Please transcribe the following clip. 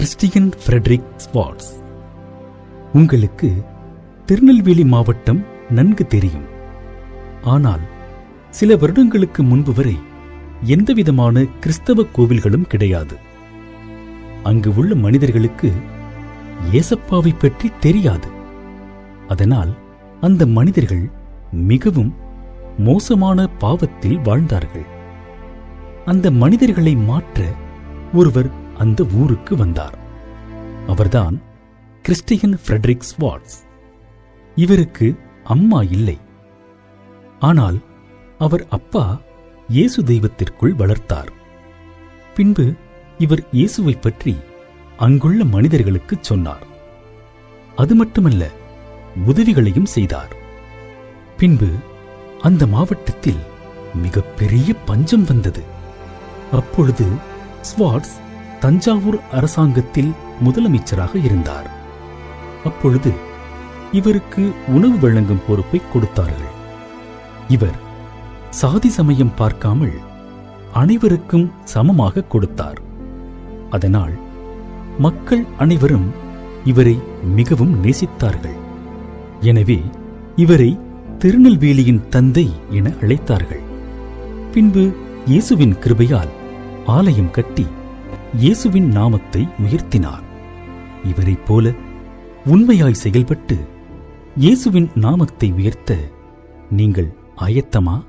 Christian Frederick swords. உங்களுக்கு திருநெல்வேலி மாவட்டம் நன்கு தெரியும். ஆனால் சில வருடங்களுக்கு முன்பு வரை எந்தவிதமான கிறிஸ்தவ கோவில்களும் கிடையாது. அங்கு உள்ள மனிதர்களுக்கு ஏசப்பாவை பற்றி தெரியாது. அதனால் அந்த மனிதர்கள் மிகவும் மோசமான பாவத்தில் வாழ்ந்தார்கள். அந்த மனிதர்களை மாற்ற ஒருவர் அந்த ஊருக்கு வந்தார். அவர்தான் கிறிஸ்டியன் ஃப்ரெட்ரிக் ஸ்வாட்ஸ். இவருக்கு அம்மா இல்லை. ஆனால் அவர் அப்பா இயேசு தெய்வத்திற்குள் வளர்த்தார். பின்பு இவர் இயேசுவைப் பற்றி அங்குள்ள மனிதர்களுக்குச் சொன்னார். அது மட்டுமல்ல உதவிகளையும் செய்தார். பின்பு அந்த மாவட்டத்தில் மிகப்பெரிய பஞ்சம் வந்தது. அப்பொழுது ஸ்வாட்ஸ் தஞ்சாவூர் அரசாங்கத்தில் முதலமைச்சராக இருந்தார். அப்பொழுது இவருக்கு உணவு வழங்கும் பொறுப்பை கொடுத்தார்கள். இவர் சாதி சமயம் பார்க்காமல் அனைவருக்கும் சமமாக கொடுத்தார். அதனால் மக்கள் அனைவரும் இவரை மிகவும் நேசித்தார்கள். எனவே இவரை திருநெல்வேலியின் தந்தை என அழைத்தார்கள். பின்பு இயேசுவின் கிருபையால் ஆலயம் கட்டி இயேசுவின் நாமத்தை உயர்த்தினார். இவரைப் போல உண்மையாய் செயல்பட்டு இயேசுவின் நாமத்தை உயர்த்த நீங்கள் ஆயத்தமா?